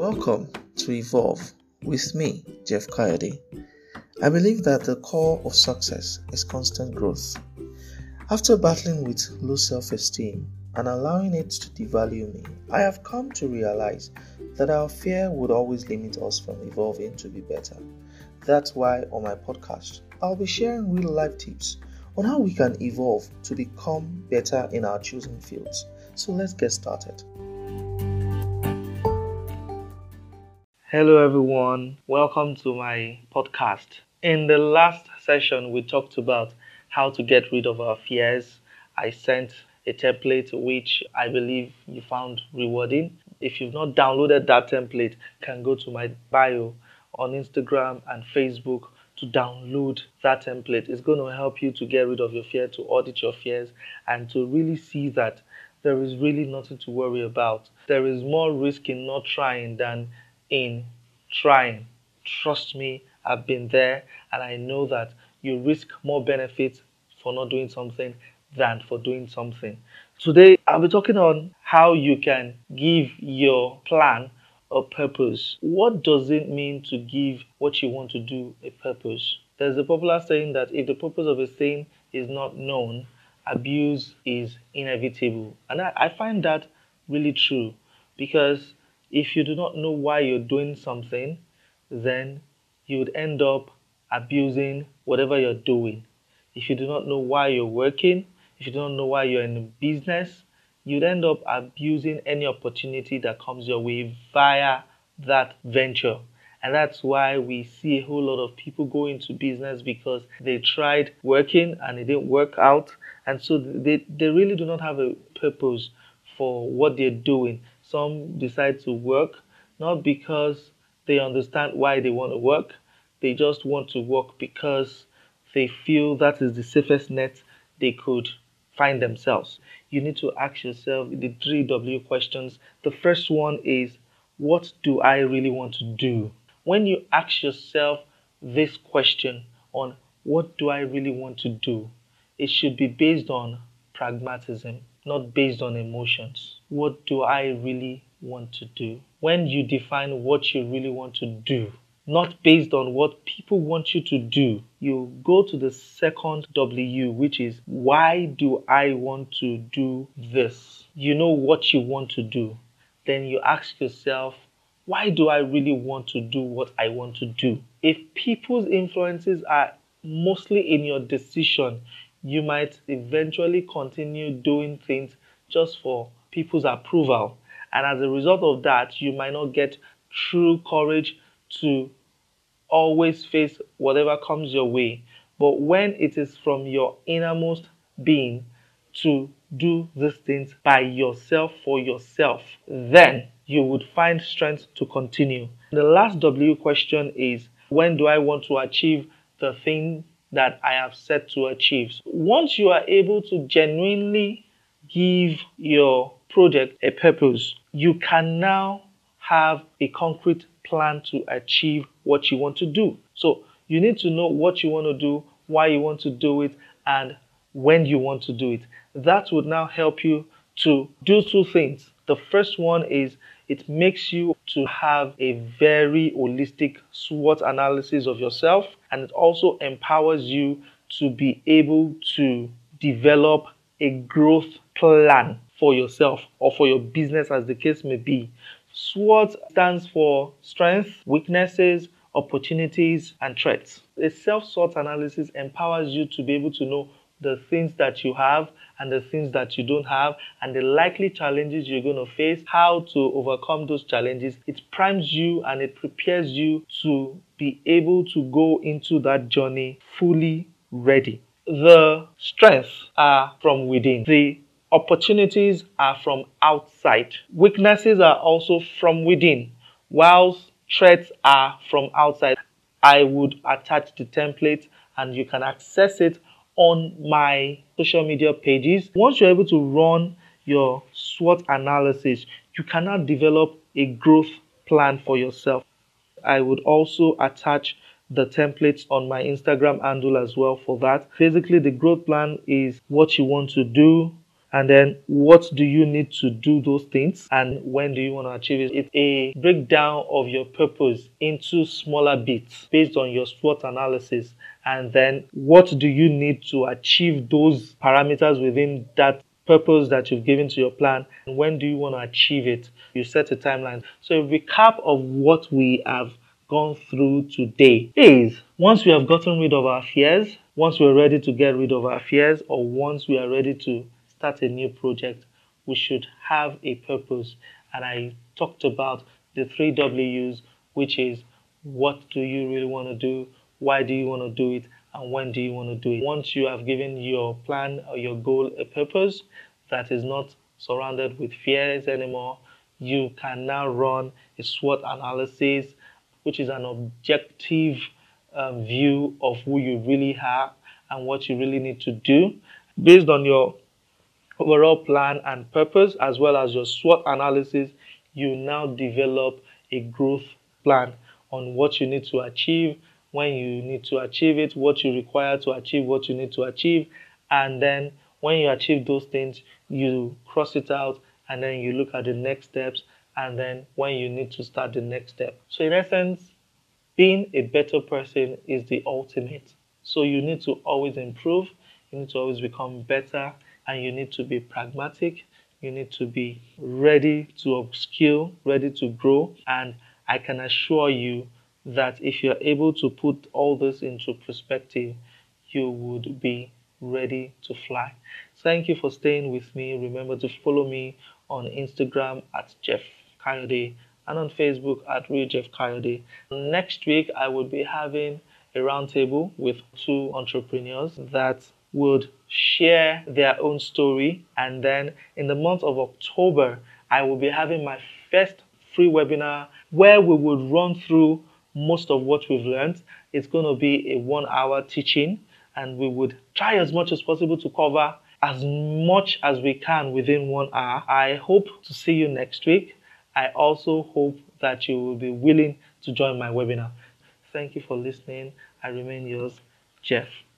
Welcome to Evolve with me, Jeff Kayode. I believe that the core of success is constant growth. After battling with low self esteem and allowing it to devalue me, I have come to realize that our fear would always limit us from evolving to be better. That's why on my podcast, I'll be sharing real life tips on how we can evolve to become better in our chosen fields. So let's get started. Hello, everyone. Welcome to my podcast. In the last session, we talked about how to get rid of our fears. I sent a template which I believe you found rewarding. If you've not downloaded that template, can go to my bio on Instagram and Facebook to download that template. It's going to help you to get rid of your fear, to audit your fears, and to really see that there is really nothing to worry about. There is more risk in not trying than in trying. Trust me, I've been there and I know that you risk more benefits for not doing something than for doing something. Today, I'll be talking on how you can give your plan a purpose. What does it mean to give what you want to do a purpose? There's a popular saying that if the purpose of a thing is not known, abuse is inevitable. And I, I find that really true because if you do not know why you're doing something, then you would end up abusing whatever you're doing. If you do not know why you're working, if you don't know why you're in business, you'd end up abusing any opportunity that comes your way via that venture. And that's why we see a whole lot of people go into business because they tried working and it didn't work out. And so they, they really do not have a purpose for what they're doing. Some decide to work not because they understand why they want to work, they just want to work because they feel that is the safest net they could find themselves. You need to ask yourself the three W questions. The first one is, What do I really want to do? When you ask yourself this question on what do I really want to do, it should be based on pragmatism not based on emotions. What do I really want to do? When you define what you really want to do, not based on what people want you to do, you go to the second W, which is why do I want to do this? You know what you want to do. Then you ask yourself, why do I really want to do what I want to do? If people's influences are mostly in your decision, you might eventually continue doing things just for people's approval. And as a result of that, you might not get true courage to always face whatever comes your way. But when it is from your innermost being to do these things by yourself for yourself, then you would find strength to continue. The last W question is when do I want to achieve the thing that I have set to achieve. Once you are able to genuinely give your project a purpose, you can now have a concrete plan to achieve what you want to do. So you need to know what you want to do, why you want to do it, and when you want to do it. That would now help you to do two things. The first one is it makes you to have a very holistic SWOT analysis of yourself and it also empowers you to be able to develop a growth plan for yourself or for your business as the case may be. SWOT stands for strengths, weaknesses, opportunities, and threats. A self SWOT analysis empowers you to be able to know the things that you have and the things that you don't have and the likely challenges you're going to face, how to overcome those challenges. It primes you and it prepares you to be able to go into that journey fully ready. The strengths are from within. The opportunities are from outside. Weaknesses are also from within, whilst threats are from outside. I would attach the template and you can access it on my social media pages. Once you're able to run your SWOT analysis, you can now develop a growth plan for yourself. I would also attach the templates on my Instagram handle as well for that. Basically, the growth plan is what you want to do, and then what do you need to do those things? And when do you want to achieve it? It's a breakdown of your purpose into smaller bits based on your SWOT analysis. And then what do you need to achieve those parameters within that purpose that you've given to your plan? And when do you want to achieve it? You set a timeline. So a recap of what we have gone through today is once we have gotten rid of our fears once we're ready to get rid of our fears or once we are ready to start a new project, we should have a purpose. And I talked about the three W's, which is what do you really want to do, why do you want to do it, and when do you want to do it. Once you have given your plan or your goal a purpose that is not surrounded with fears anymore, you can now run a SWOT analysis, which is an objective um, view of who you really are and what you really need to do based on your overall plan and purpose, as well as your SWOT analysis, you now develop a growth plan on what you need to achieve, when you need to achieve it, what you require to achieve what you need to achieve, and then when you achieve those things, you cross it out and then you look at the next steps and then when you need to start the next step. So, in essence, being a better person is the ultimate. So, you need to always improve, you need to always become better and you need to be pragmatic. You need to be ready to upskill, ready to grow. And I can assure you that if you're able to put all this into perspective, you would be ready to fly. Thank you for staying with me. Remember to follow me on Instagram at Jeff Kayode and on Facebook at Real Jeff Kayode. Next week, I will be having a roundtable with two entrepreneurs that would share their own story. And then in the month of October, I will be having my first free webinar where we would run through most of what we've learned. It's going to be a one hour teaching, and we would try as much as possible to cover as much as we can within one hour. I hope to see you next week. I also hope that you will be willing to join my webinar. Thank you for listening. I remain yours, Jeff.